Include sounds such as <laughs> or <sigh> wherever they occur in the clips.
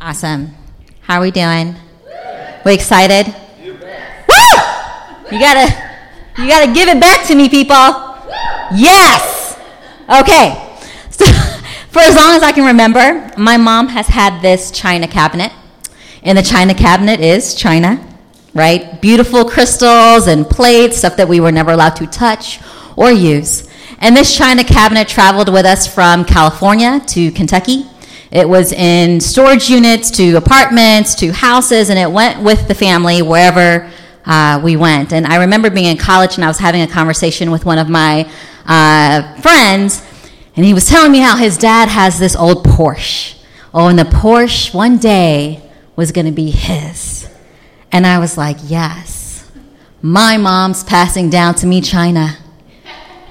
Awesome. How are we doing? We excited? Woo! You gotta, you gotta give it back to me, people. Yes. Okay. So, <laughs> for as long as I can remember, my mom has had this china cabinet. And the china cabinet is china, right? Beautiful crystals and plates, stuff that we were never allowed to touch or use. And this china cabinet traveled with us from California to Kentucky it was in storage units to apartments to houses, and it went with the family wherever uh, we went. And I remember being in college and I was having a conversation with one of my uh, friends, and he was telling me how his dad has this old Porsche. Oh, and the Porsche one day was going to be his. And I was like, yes, my mom's passing down to me China.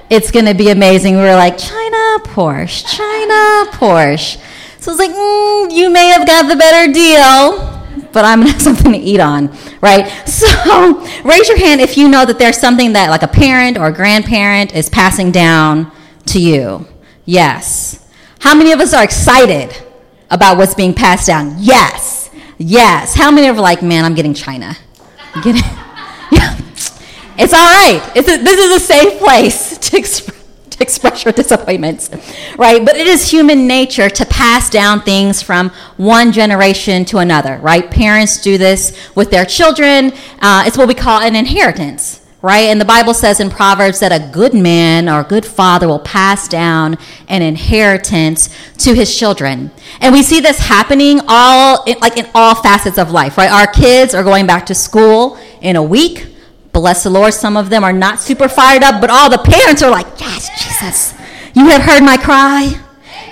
It's going to be amazing. We were like, China, Porsche, China, Porsche. So it's like, mm, you may have got the better deal, but I'm gonna have <laughs> something to eat on, right? So <laughs> raise your hand if you know that there's something that like a parent or a grandparent is passing down to you. Yes. How many of us are excited about what's being passed down? Yes. Yes. How many of are like, man, I'm getting China? <laughs> I'm getting, yeah. It's all right. It's a, this is a safe place to express <laughs> to express your disappointments, right? But it is human nature to pass down things from one generation to another, right? Parents do this with their children. Uh, it's what we call an inheritance, right? And the Bible says in Proverbs that a good man or a good father will pass down an inheritance to his children. And we see this happening all, like in all facets of life, right? Our kids are going back to school in a week Bless the Lord. Some of them are not super fired up, but all the parents are like, Yes, Jesus, you have heard my cry.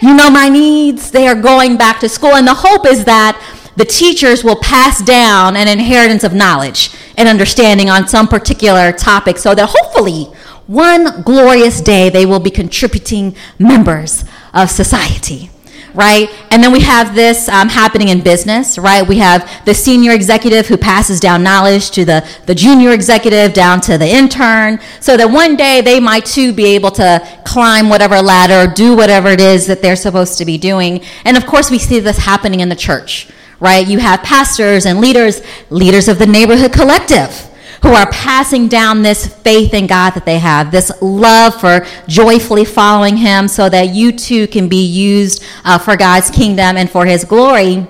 You know my needs. They are going back to school. And the hope is that the teachers will pass down an inheritance of knowledge and understanding on some particular topic so that hopefully one glorious day they will be contributing members of society right? And then we have this um, happening in business, right? We have the senior executive who passes down knowledge to the, the junior executive down to the intern, so that one day they might too be able to climb whatever ladder, do whatever it is that they're supposed to be doing. And of course, we see this happening in the church, right? You have pastors and leaders, leaders of the neighborhood collective who are passing down this faith in God that they have, this love for joyfully following Him, so that you too can be used uh, for God's kingdom and for His glory.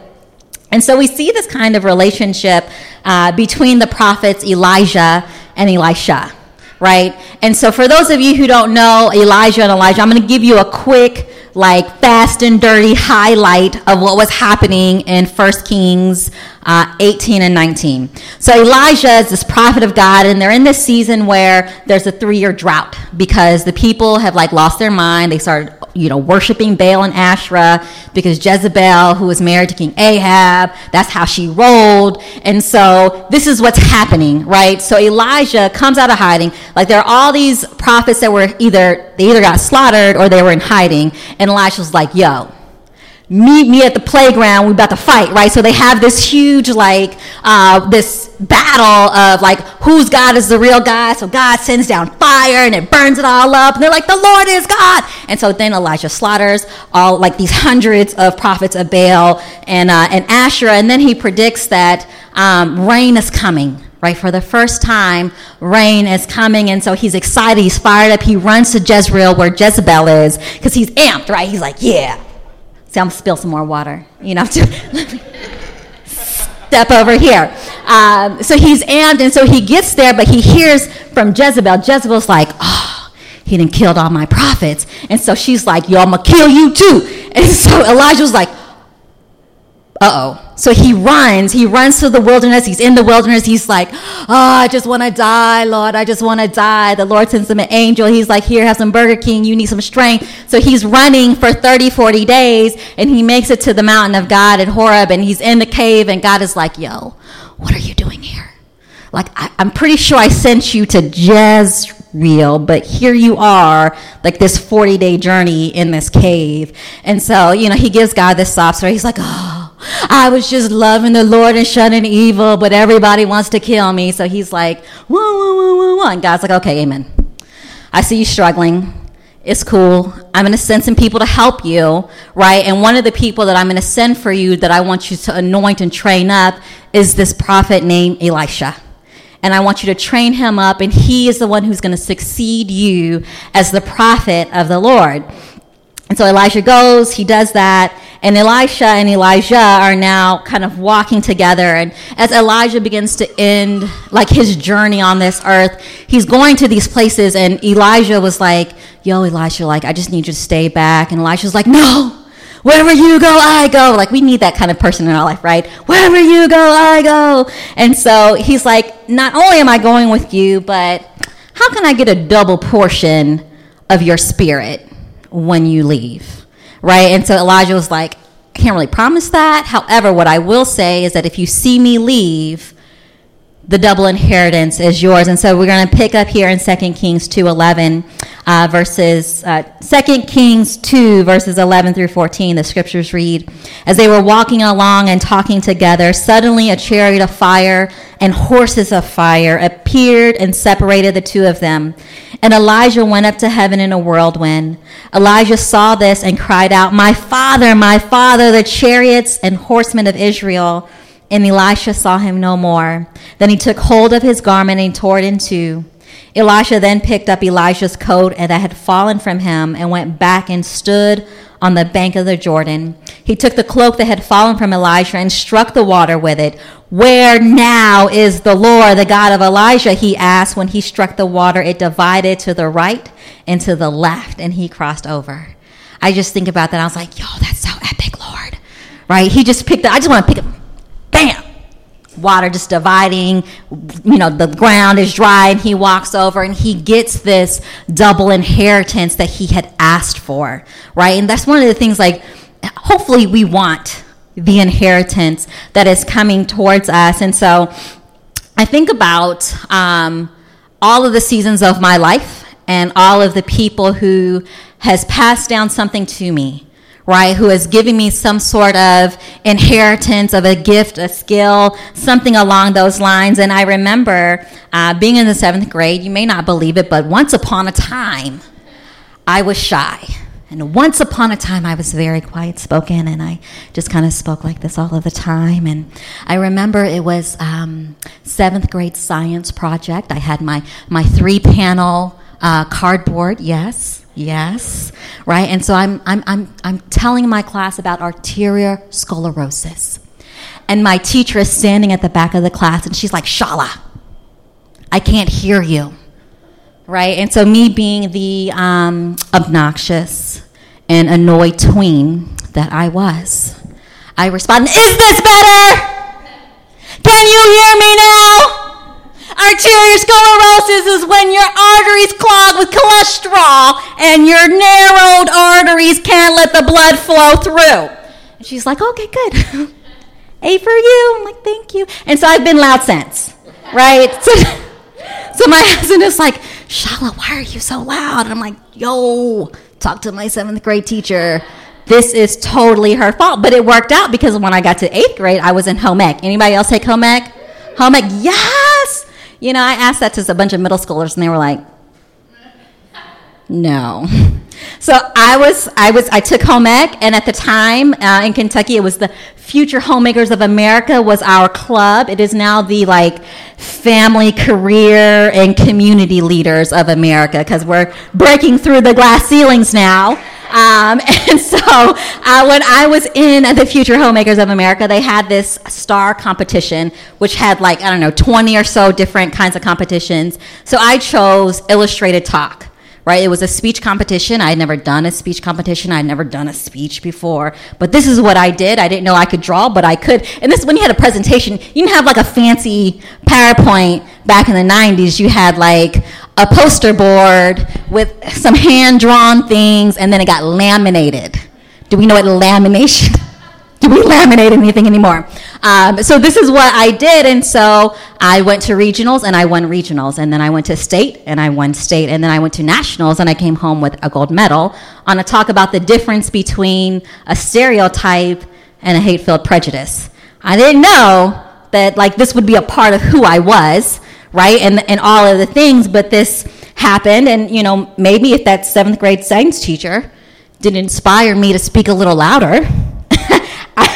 And so we see this kind of relationship uh, between the prophets Elijah and Elisha, right? And so for those of you who don't know Elijah and Elisha, I'm going to give you a quick like fast and dirty highlight of what was happening in 1 Kings uh, 18 and 19. So Elijah is this prophet of God, and they're in this season where there's a three-year drought because the people have like lost their mind. They started, you know, worshiping Baal and Asherah because Jezebel, who was married to King Ahab, that's how she rolled. And so this is what's happening, right? So Elijah comes out of hiding. Like there are all these prophets that were either they either got slaughtered or they were in hiding. And Elijah was like, "Yo, meet me at the playground. We're about to fight, right? So they have this huge, like, uh, this battle of like whose God is the real God. So God sends down fire and it burns it all up. And they're like, the Lord is God. And so then Elijah slaughters all like these hundreds of prophets of Baal and uh, and Asherah, and then he predicts that um, rain is coming. Right, for the first time, rain is coming, and so he's excited. He's fired up. He runs to Jezreel, where Jezebel is, because he's amped. Right, he's like, "Yeah, I'm spill some more water. You know, <laughs> step over here. Um, so he's amped, and so he gets there, but he hears from Jezebel. Jezebel's like, oh, he didn't killed all my prophets. And so she's like, yo, I'm gonna kill you too. <laughs> And so Elijah's like, uh oh. So he runs. He runs to the wilderness. He's in the wilderness. He's like, Oh, I just want to die, Lord. I just want to die. The Lord sends him an angel. He's like, Here, have some Burger King. You need some strength. So he's running for 30, 40 days, and he makes it to the mountain of God at Horeb, and he's in the cave, and God is like, Yo, what are you doing here? Like, I, am pretty sure I sent you to Jezreel, but here you are, like this 40 day journey in this cave. And so, you know, he gives God this sob story. He's like, Oh, I was just loving the Lord and shunning evil, but everybody wants to kill me. So he's like, whoa, whoa, whoa, whoa, whoa. And God's like, okay, amen. I see you struggling. it's cool. I'm going to send some people to help you, right? And one of the people that I'm going to send for you that I want you to anoint and train up is this prophet named Elisha. And I want you to train him up, and he is the one who's going to succeed you as the prophet of the Lord. And so Elijah goes, he does that, and Elisha and Elijah are now kind of walking together. And as Elijah begins to end like his journey on this earth, he's going to these places, and Elijah was like, Yo, Elisha, like, I just need you to stay back. And Elisha's like, No, wherever you go, I go. Like, we need that kind of person in our life, right? Wherever you go, I go. And so he's like, Not only am I going with you, but how can I get a double portion of your spirit? When you leave, right? And so Elijah was like, I can't really promise that. However, what I will say is that if you see me leave, the double inheritance is yours. And so we're going to pick up here in 2 Kings 2.11 uh, verses, uh, 2 Kings 2 verses 11 through 14. The scriptures read, As they were walking along and talking together, suddenly a chariot of fire and horses of fire appeared and separated the two of them. And Elijah went up to heaven in a whirlwind. Elijah saw this and cried out, My father, my father, the chariots and horsemen of Israel. And Elisha saw him no more. Then he took hold of his garment and tore it in two. Elisha then picked up Elijah's coat that had fallen from him and went back and stood on the bank of the Jordan. He took the cloak that had fallen from Elijah and struck the water with it. Where now is the Lord, the God of Elijah? He asked. When he struck the water, it divided to the right and to the left, and he crossed over. I just think about that. I was like, yo, that's so epic, Lord. Right? He just picked, I just want to pick bam, water just dividing. You know, the ground is dry, and he walks over and he gets this double inheritance that he had asked for, right? And that's one of the things, like, hopefully, we want the inheritance that is coming towards us. And so I think about um, all of the seasons of my life and all of the people who has passed down something to me right? Who has given me some sort of inheritance of a gift, a skill, something along those lines. And I remember uh, being in the seventh grade, you may not believe it, but once upon a time, I was shy. And once upon a time, I was very quiet spoken, and I just kind of spoke like this all of the time. And I remember it was um, seventh grade science project. I had my my three panel uh, cardboard, yes, Yes, right? And so I'm, I'm, I'm, I'm telling my class about arterial sclerosis. And my teacher is standing at the back of the class and she's like, Shala, I can't hear you. Right? And so, me being the um, obnoxious and annoyed tween that I was, I respond, Is this better? Can you hear me now? Arteriosclerosis is when your arteries clog with cholesterol and your narrowed arteries can't let the blood flow through. And she's like, okay, good. <laughs> A for you. I'm like, thank you. And so I've been loud since, right? <laughs> So, so my husband is like, Shala, why are you so loud? And I'm like, yo, talk to my seventh grade teacher. This is totally her fault. But it worked out because when I got to eighth grade, I was in home ec. Anybody else take home ec? Home ec, yes. You know, I asked that to a bunch of middle schoolers, and they were like, no. So I was, I was, I took home ec, and at the time uh, in Kentucky, it was the Future Homemakers of America was our club. It is now the like family, career, and community leaders of America because we're breaking through the glass ceilings now. Um, <laughs> and so uh, when I was in the Future Homemakers of America, they had this star competition, which had like, I don't know, 20 or so different kinds of competitions. So I chose Illustrated Talk right? It was a speech competition. I had never done a speech competition. I had never done a speech before. But this is what I did. I didn't know I could draw, but I could. And this when you had a presentation, you didn't have like a fancy PowerPoint back in the 90s. You had like a poster board with some hand drawn things, and then it got laminated. Do we know what lamination? Do <laughs> we laminate anything anymore? Um, so this is what I did, and so I went to regionals and I won regionals, and then I went to state and I won state, and then I went to nationals and I came home with a gold medal on a talk about the difference between a stereotype and a hate-filled prejudice. I didn't know that like this would be a part of who I was, right? And and all of the things, but this happened. And, you know, maybe if that seventh grade science teacher didn't inspire me to speak a little louder,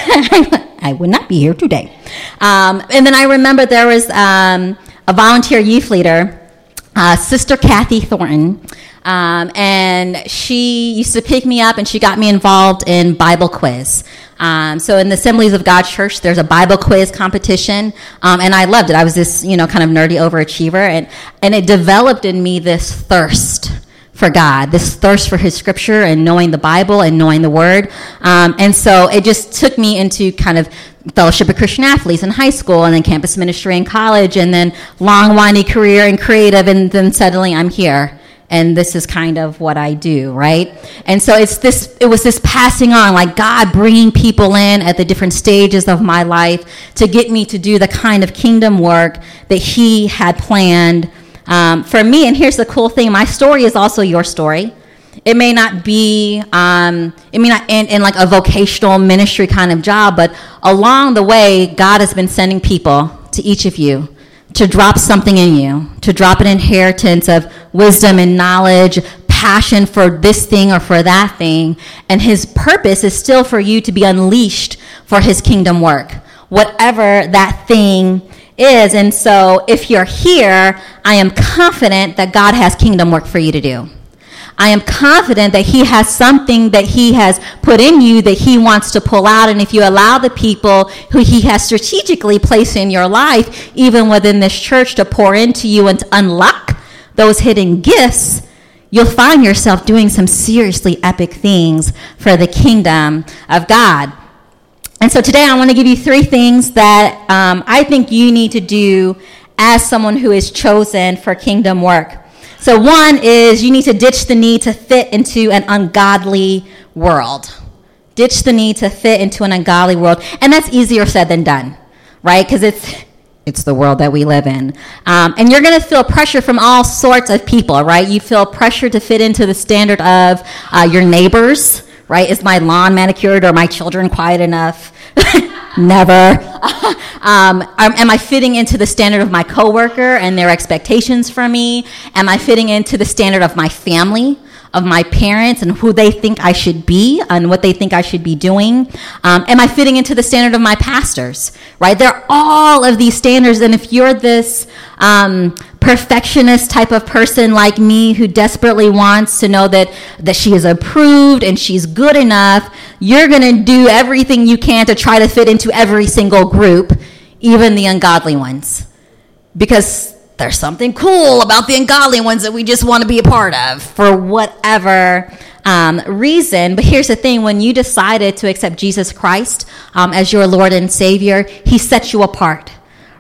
<laughs> I, would not be here today. Um, and then I remember there was um, a volunteer youth leader, uh, Sister Kathy Thornton. Um, and she used to pick me up and she got me involved in Bible quiz. Um, so in the Assemblies of God Church, there's a Bible quiz competition, um, and I loved it. I was this, you know, kind of nerdy overachiever, and and it developed in me this thirst for God, this thirst for His Scripture and knowing the Bible and knowing the Word, um, and so it just took me into kind of Fellowship of Christian Athletes in high school, and then campus ministry in college, and then long winding career in creative, and then suddenly I'm here and this is kind of what I do, right? And so it's this, it was this passing on, like God bringing people in at the different stages of my life to get me to do the kind of kingdom work that He had planned um, for me. And here's the cool thing my story is also your story. It may not be, um, it may not end in like a vocational ministry kind of job, but along the way, God has been sending people to each of you to drop something in you, to drop an inheritance of wisdom and knowledge, passion for this thing or for that thing. And his purpose is still for you to be unleashed for his kingdom work, whatever that thing is. And so if you're here, I am confident that God has kingdom work for you to do. I am confident that He has something that He has put in you that He wants to pull out. And if you allow the people who He has strategically placed in your life, even within this church, to pour into you and to unlock those hidden gifts, you'll find yourself doing some seriously epic things for the kingdom of God. And so today I want to give you three things that um, I think you need to do as someone who is chosen for kingdom work. So, one is you need to ditch the need to fit into an ungodly world. Ditch the need to fit into an ungodly world. And that's easier said than done, right? Because it's it's the world that we live in. Um, and you're going to feel pressure from all sorts of people, right? You feel pressure to fit into the standard of uh, your neighbors, right? Is my lawn manicured or my children quiet enough? <laughs> Never. <laughs> um, am I fitting into the standard of my coworker and their expectations from me? Am I fitting into the standard of my family? of my parents and who they think I should be and what they think I should be doing? Um, am I fitting into the standard of my pastors? Right? There are all of these standards, and if you're this um, perfectionist type of person like me who desperately wants to know that that she is approved and she's good enough, you're going to do everything you can to try to fit into every single group, even the ungodly ones. Because there's something cool about the ungodly ones that we just want to be a part of for whatever um, reason. But here's the thing when you decided to accept Jesus Christ um, as your Lord and Savior, He set you apart.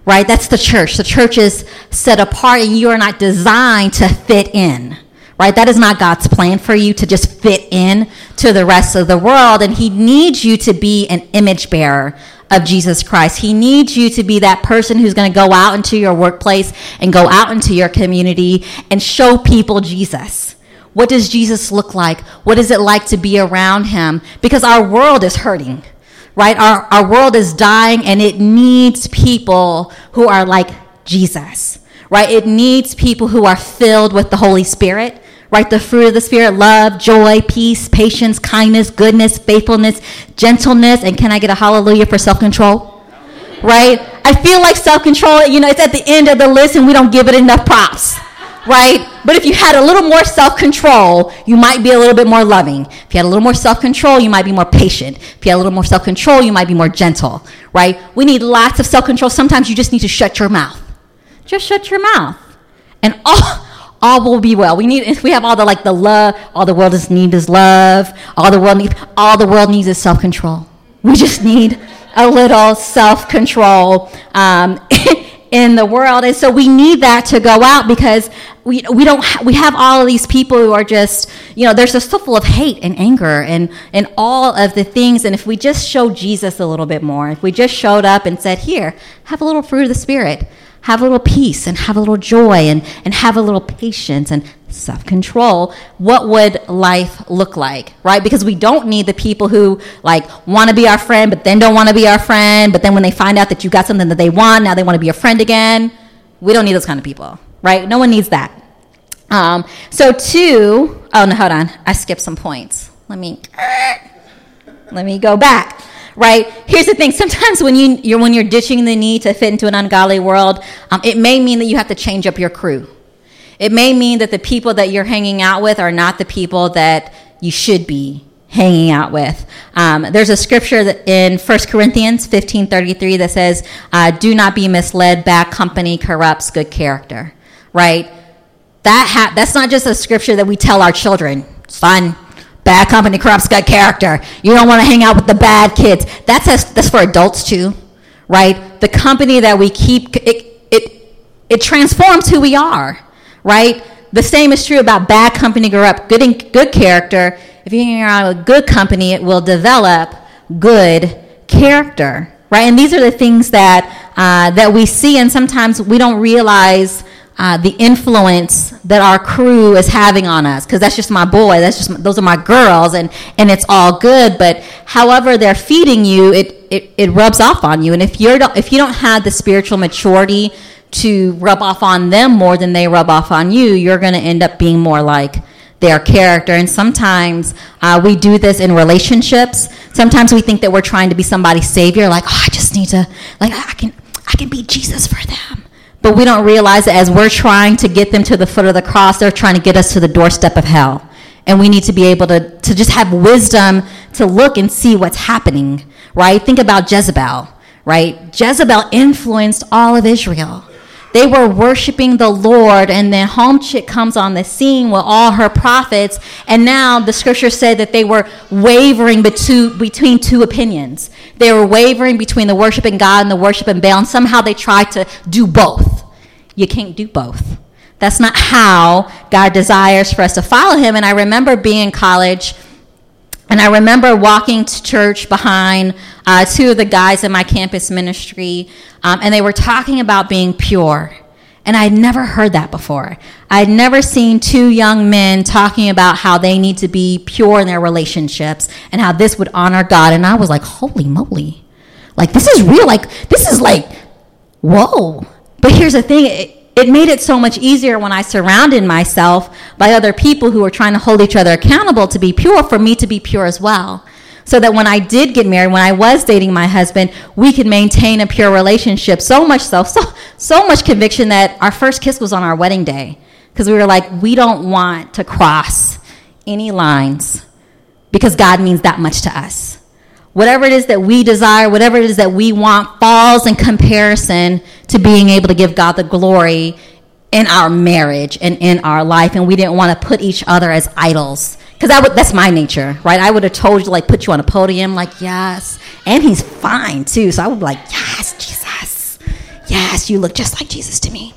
Right? That's the church. The church is set apart, and you are not designed to fit in right? That is not God's plan for you to just fit in to the rest of the world. And He needs you to be an image bearer of Jesus Christ. He needs you to be that person who's going to go out into your workplace and go out into your community and show people Jesus. What does Jesus look like? What is it like to be around him? Because our world is hurting, right? Our, our world is dying and it needs people who are like Jesus, right? It needs people who are filled with the Holy Spirit right? The fruit of the Spirit love, joy, peace, patience, kindness, goodness, faithfulness, gentleness. And can I get a hallelujah for self control? Right? I feel like self control, you know, it's at the end of the list and we don't give it enough props. Right? But if you had a little more self control, you might be a little bit more loving. If you had a little more self control, you might be more patient. If you had a little more self control, you might be more gentle. Right? We need lots of self control. Sometimes you just need to shut your mouth. Just shut your mouth. And all all will be well. We need we have all the like the love, all the world is need is love. All the world needs all the world needs is self control. We just need a little self control um, <laughs> in the world, and so we need that to go out because we we don't ha- we have all of these people who are just you know there's just so full of hate and anger and and all of the things. And if we just show Jesus a little bit more, if we just showed up and said, "Here, have a little fruit of the spirit." have a little peace and have a little joy and, and have a little patience and self control, what would life look like, right? Because we don't need the people who like want to be our friend, but then don't want to be our friend, but then when they find out that you got something that they want, now they want to be your friend again. We don't need those kind of people, right? No one needs that. Um, so two, oh no, hold on, I skipped some points. Let me let me go back. Right here's the thing: sometimes when you you're when you're ditching the need to fit into an ungodly world, um, it may mean that you have to change up your crew. It may mean that the people that you're hanging out with are not the people that you should be hanging out with. Um, there's a scripture in 1 Corinthians 15:33 that says, uh, "Do not be misled. Bad company corrupts good character." Right? That ha- that's not just a scripture that we tell our children. Son, bad company corrupts good character. You don't want to hang out with the bad kids. That's a, that's for adults too, right? The company that we keep it it it transforms who we are, right? The same is true about bad company corrupt good good character if you hang around with good company, it will develop good character, right? And these are the things that uh, that we see, and sometimes we don't realize uh, the influence that our crew is having on us because that's just my boy that's just those are my girls and and it's all good but however they're feeding you it it, it rubs off on you and if you're if you don't have the spiritual maturity to rub off on them more than they rub off on you you're going to end up being more like their character. And sometimes uh, we do this in relationships. Sometimes we think that we're trying to be somebody's savior, like, oh, I just need to, like, I can, I can be Jesus for them. But we don't realize that as we're trying to get them to the foot of the cross, they're trying to get us to the doorstep of hell. And we need to be able to, to just have wisdom to look and see what's happening, right? Think about Jezebel, right? Jezebel influenced all of Israel. They were worshiping the Lord, and then home comes on the scene with all her prophets, and now the scripture said that they were wavering between two opinions. They were wavering between the worshiping God and the worshiping Baal, and somehow they tried to do both. You can't do both. That's not how God desires for us to follow Him. And I remember being in college and I remember walking to church behind uh, two of the guys in my campus ministry, um, and they were talking about being pure. And I'd never heard that before. I'd never seen two young men talking about how they need to be pure in their relationships and how this would honor God. And I was like, holy moly. Like, this is real. Like, this is like, whoa. But here's the thing it, it made it so much easier when I surrounded myself by other people who were trying to hold each other accountable to be pure for me to be pure as well. So that when I did get married, when I was dating my husband, we could maintain a pure relationship. So much so, so, so much conviction that our first kiss was on our wedding day. Because we were like, we don't want to cross any lines because God means that much to us whatever it is that we desire, whatever it is that we want, falls in comparison to being able to give God the glory in our marriage and in our life. And we didn't want to put each other as idols. Because that's my nature, right? I would have told you, like, put you on a podium, like, yes. And he's fine, too. So I would be like, yes, Jesus. Yes, you look just like Jesus to me.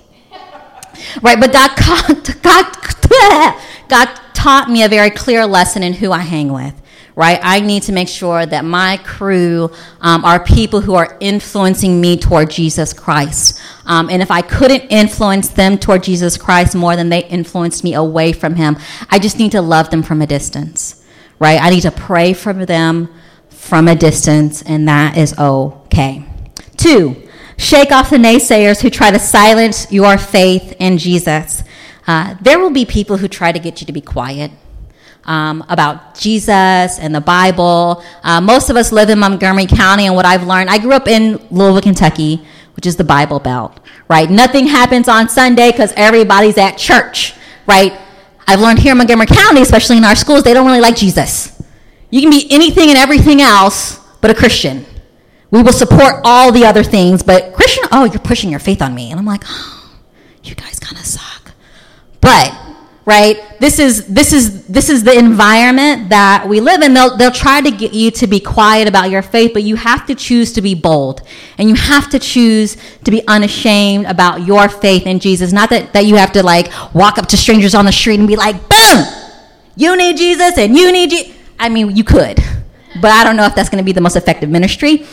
Right? But God, <laughs> God, <laughs> God taught me a very clear lesson in who I hang with right? I need to make sure that my crew um, are people who are influencing me toward Jesus Christ. Um, and if I couldn't influence them toward Jesus Christ more than they influenced me away from Him, I just need to love them from a distance, right? I need to pray for them from a distance, and that is okay. Two, shake off the naysayers who try to silence your faith in Jesus. Uh, there will be people who try to get you to be quiet um, about Jesus and the Bible. Uh, most of us live in Montgomery County, and what I've learned, I grew up in Louisville, Kentucky, which is the Bible Belt, right? Nothing happens on Sunday because everybody's at church, right? I've learned here in Montgomery County, especially in our schools, they don't really like Jesus. You can be anything and everything else but a Christian. We will support all the other things, but Christian, oh, you're pushing your faith on me. And I'm like, oh, you guys kind of suck. But right? This is this is this is the environment that we live in. They'll, they'll try to get you to be quiet about your faith but you have to choose to be bold. And you have to choose to be unashamed about your faith in jesus. Not that, that you have to like walk up to strangers on the street and be like boom! You need jesus and you need you i mean you could but i don't know if that's going to be the most effective ministry.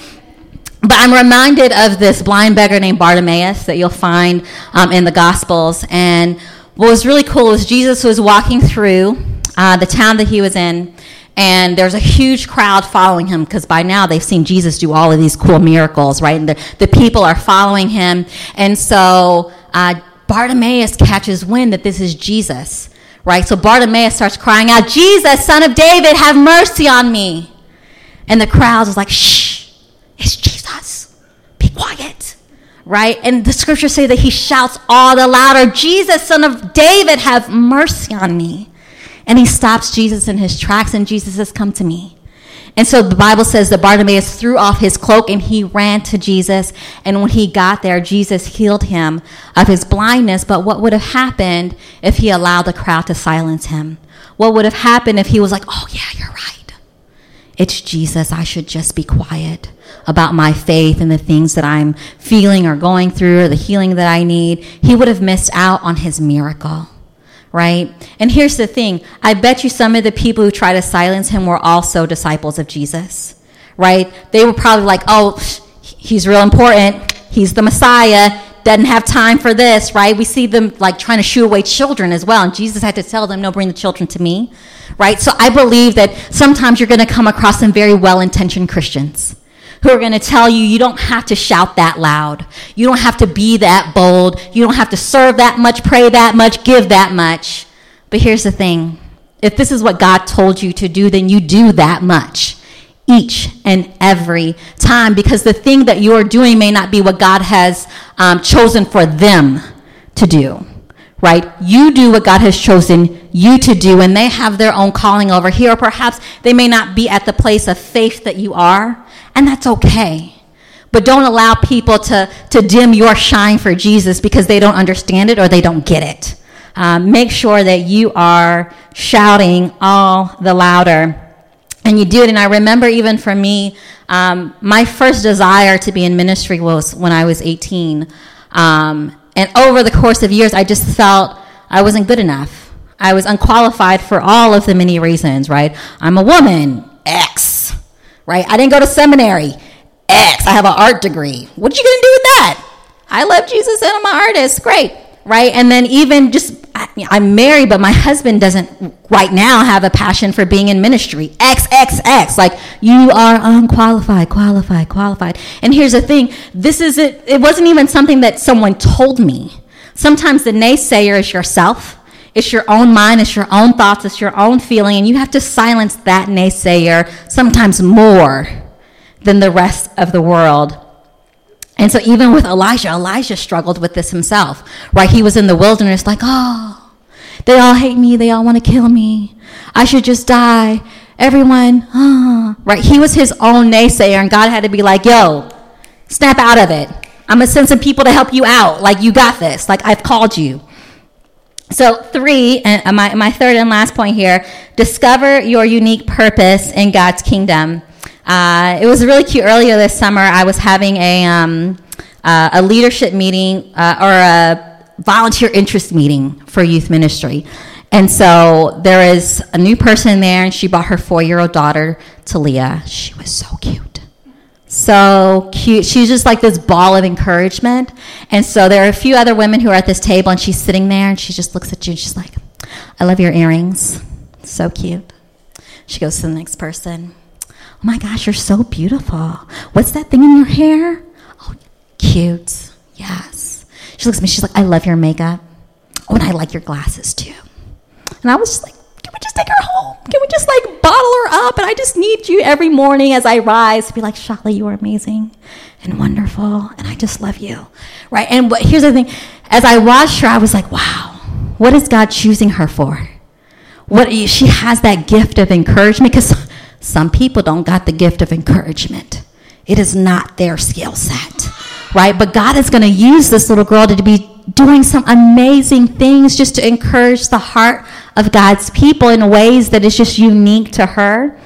But I'm reminded of this blind beggar named Bartimaeus that you'll find um, in the Gospels. And what was really cool is Jesus was walking through uh, the town that he was in, and there's a huge crowd following him because by now they've seen Jesus do all of these cool miracles, right? And the, the people are following him. And so uh, Bartimaeus catches wind that this is Jesus, right? So Bartimaeus starts crying out, Jesus, son of David, have mercy on me. And the crowd is like, shh, it's Jesus. Be quiet, right? And the scriptures say that he shouts all the louder, Jesus, son of David, have mercy on me. And he stops Jesus in his tracks, and Jesus says, Come to me. And so the Bible says that Bartimaeus threw off his cloak and he ran to Jesus. And when he got there, Jesus healed him of his blindness. But what would have happened if he allowed the crowd to silence him? What would have happened if he was like, oh, yeah, you're right. It's Jesus. I should just be quiet about my faith and the things that I'm feeling or going through or the healing that I need. He would have missed out on his miracle right? And here's the thing I bet you some of the people who try to silence him were also disciples of Jesus, right? They were probably like, oh, he's real important. He's the Messiah. Doesn't have time for this, right? We see them like trying to shoo away children as well. And Jesus had to tell them, no, bring the children to me, right? So I believe that sometimes you're going to come across some very well intentioned Christians who are going to tell you you don't have to shout that loud. You don't have to be that bold. You don't have to serve that much, pray that much, give that much. But here's the thing if this is what God told you to do, then you do that much each and every time because the thing that you're doing may not be what God has um, chosen for them to do right? You do what God has chosen you to do, and they have their own calling over here, or perhaps they may not be at the place of faith that you are, and that's okay. But don't allow people to, to dim your shine for Jesus because they don't understand it or they don't get it. Um, make sure that you are shouting all the louder. And you do it. And I remember even for me, um, my first desire to be in ministry was when I was 18. Um, and over the course of years, I just felt I wasn't good enough. I was unqualified for all of the many reasons, right? I'm a woman, X right? I didn't go to seminary. X. I have an art degree. What are you gonna do with that? I love Jesus and I'm an artist. Great, right? And then even just I'm married, but my husband doesn't right now have a passion for being in ministry. X X X. Like you are unqualified, qualified, qualified. And here's the thing: this is it. It wasn't even something that someone told me. Sometimes the naysayer is yourself. It's your own mind, it's your own thoughts, it's your own feeling, and you have to silence that naysayer sometimes more than the rest of the world. And so, even with Elijah, Elijah struggled with this himself, right? He was in the wilderness, like, oh, they all hate me, they all want to kill me, I should just die. Everyone, oh. right? He was his own naysayer, and God had to be like, yo, snap out of it. I'm gonna send some people to help you out. Like, you got this. Like, I've called you. So, three, and my, my third and last point here discover your unique purpose in God's kingdom. Uh, it was really cute. Earlier this summer, I was having a, um, uh, a leadership meeting uh, or a volunteer interest meeting for youth ministry. And so there is a new person there, and she brought her four year old daughter, Talia. She was so cute so cute. She's just like this ball of encouragement. And so there are a few other women who are at this table, and she's sitting there, and she just looks at you, and she's like, I love your earrings. So cute. She goes to the next person. Oh my gosh, you're so beautiful. What's that thing in your hair? Oh, cute. Yes. She looks at me, she's like, I love your makeup. Oh, and I like your glasses too. And I was just like, can we just take her home? Can we just like bottle her up? And I just need you every morning as I rise to be like, Shala, you are amazing and wonderful, and I just love you. Right? And but here's the thing as I watched her, I was like, wow, what is God choosing her for? What she has that gift of encouragement because some people don't got the gift of encouragement. It is not their skill set. Right? But God is going to use this little girl to be doing some amazing things just to encourage the heart of God's people in ways that is just unique to her.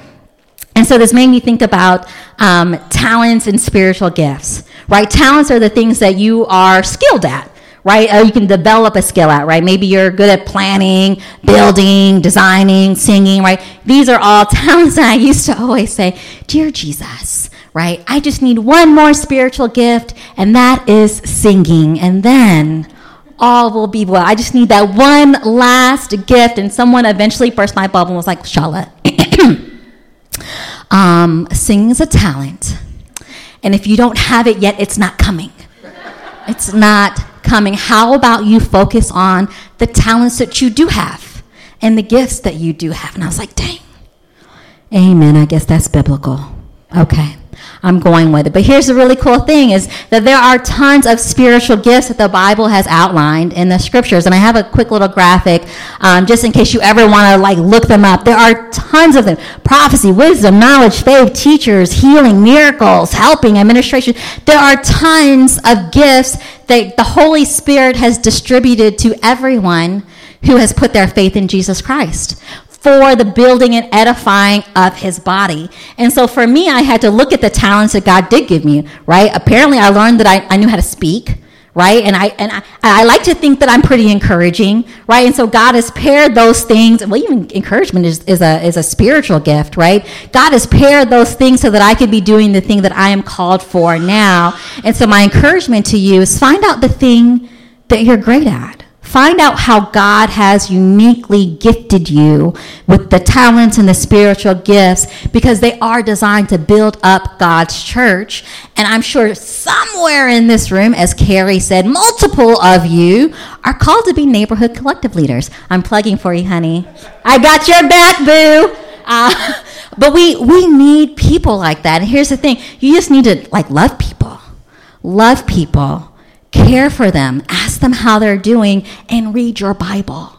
And so this made me think about um, talents and spiritual gifts, right? Talents are the things that you are skilled at, right? Or you can develop a skill at, right? Maybe you're good at planning, building, designing, singing, right? These are all <laughs> talents. And I used to always say, Dear Jesus, right? I just need one more spiritual gift, and that is singing. And then all will be well. I just need that one last gift. And someone eventually burst my bubble and was like, Charlotte, <clears throat> um, singing is a talent. And if you don't have it yet, it's not coming. It's not coming. How about you focus on the talents that you do have and the gifts that you do have? And I was like, dang. Amen. I guess that's biblical. Okay. I'm going with it. But here's the really cool thing is that there are tons of spiritual gifts that the Bible has outlined in the scriptures. And I have a quick little graphic um, just in case you ever want to like look them up. There are tons of them. Prophecy, wisdom, knowledge, faith, teachers, healing, miracles, helping, administration. There are tons of gifts that the Holy Spirit has distributed to everyone who has put their faith in Jesus Christ for the building and edifying of his body. And so for me, I had to look at the talents that God did give me, right? Apparently, I learned that I, I knew how to speak. Right, and I and I, I like to think that I'm pretty encouraging, right? And so God has paired those things. Well, even encouragement is, is a is a spiritual gift, right? God has paired those things so that I could be doing the thing that I am called for now. And so my encouragement to you is find out the thing that you're great at Find out how God has uniquely gifted you with the talents and the spiritual gifts because they are designed to build up God's church. And I'm sure somewhere in this room, as Carrie said, multiple of you are called to be neighborhood collective leaders. I'm plugging for you, honey. I got your back, boo. Uh, <laughs> but we we need people like that. And here's the thing: you just need to like love people, love people care for them, ask them how they're doing, and read your Bible.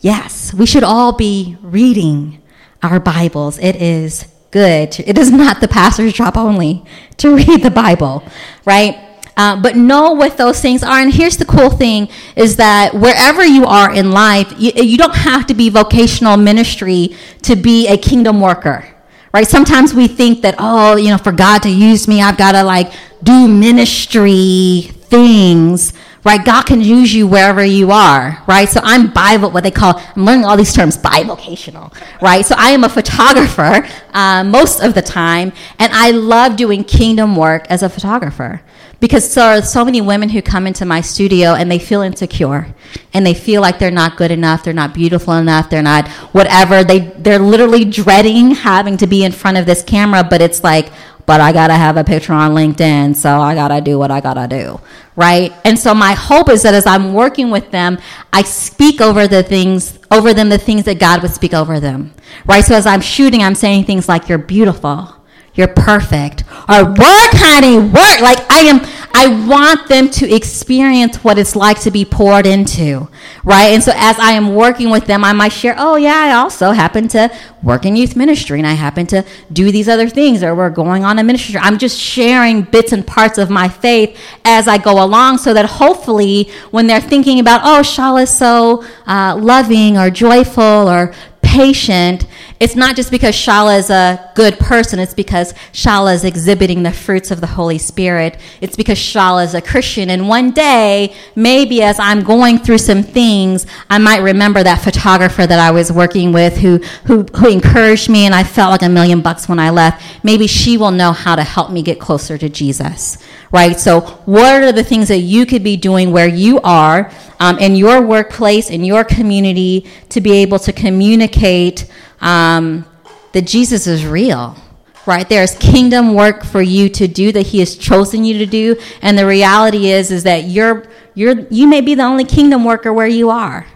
Yes, we should all be reading our Bibles. It is good. It is not the pastor's job only to read the Bible, right? Uh, but know what those things are. And here's the cool thing is that wherever you are in life, you, you don't have to be vocational ministry to be a kingdom worker right? Sometimes we think that, oh, you know, for God to use me, I've got to like do ministry things, right? God can use you wherever you are, right? So I'm Bible, what they call, I'm learning all these terms, bivocational, right? So I am a photographer uh, most of the time, and I love doing kingdom work as a photographer because there are so many women who come into my studio and they feel insecure and they feel like they're not good enough they're not beautiful enough they're not whatever they they're literally dreading having to be in front of this camera but it's like but I gotta have a picture on LinkedIn, so I gotta do what I gotta do, right? And so my hope is that as I'm working with them, I speak over the things, over them, the things that God would speak over them, right? So as I'm shooting, I'm saying things like, "You're beautiful." You're perfect. Or work, honey, work. Like I am, I want them to experience what it's like to be poured into, right? And so as I am working with them, I might share, oh yeah, I also happen to work in youth ministry and I happen to do these other things or we're going on a ministry. I'm just sharing bits and parts of my faith as I go along so that hopefully when they're thinking about, oh, Shala is so uh, loving or joyful or patient, it's not just because Shala is a good person, it's because Shala is exhibiting the fruits of the Holy Spirit. It's because Shala is a Christian. And one day, maybe as I'm going through some things, I might remember that photographer that I was working with who, who, who encouraged me and I felt like a million bucks when I left. Maybe she will know how to help me get closer to Jesus right? So, what are the things that you could be doing where you are um, in your workplace, in your community, to be able to communicate um, that Jesus is real? Right there's kingdom work for you to do that He has chosen you to do, and the reality is is that you're you're you may be the only kingdom worker where you are,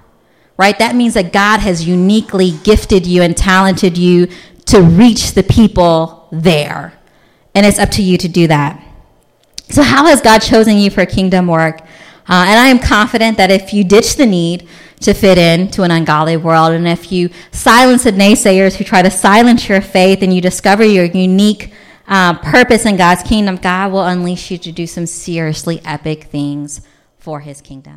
right? That means that God has uniquely gifted you and talented you to reach the people there, and it's up to you to do that. So, how has God chosen you for kingdom work? Uh, and I am confident that if you ditch the need to fit in to an ungodly world, and if you silence the naysayers who try to silence your faith, and you discover your unique uh, purpose in God's kingdom, God will unleash you to do some seriously epic things for His kingdom.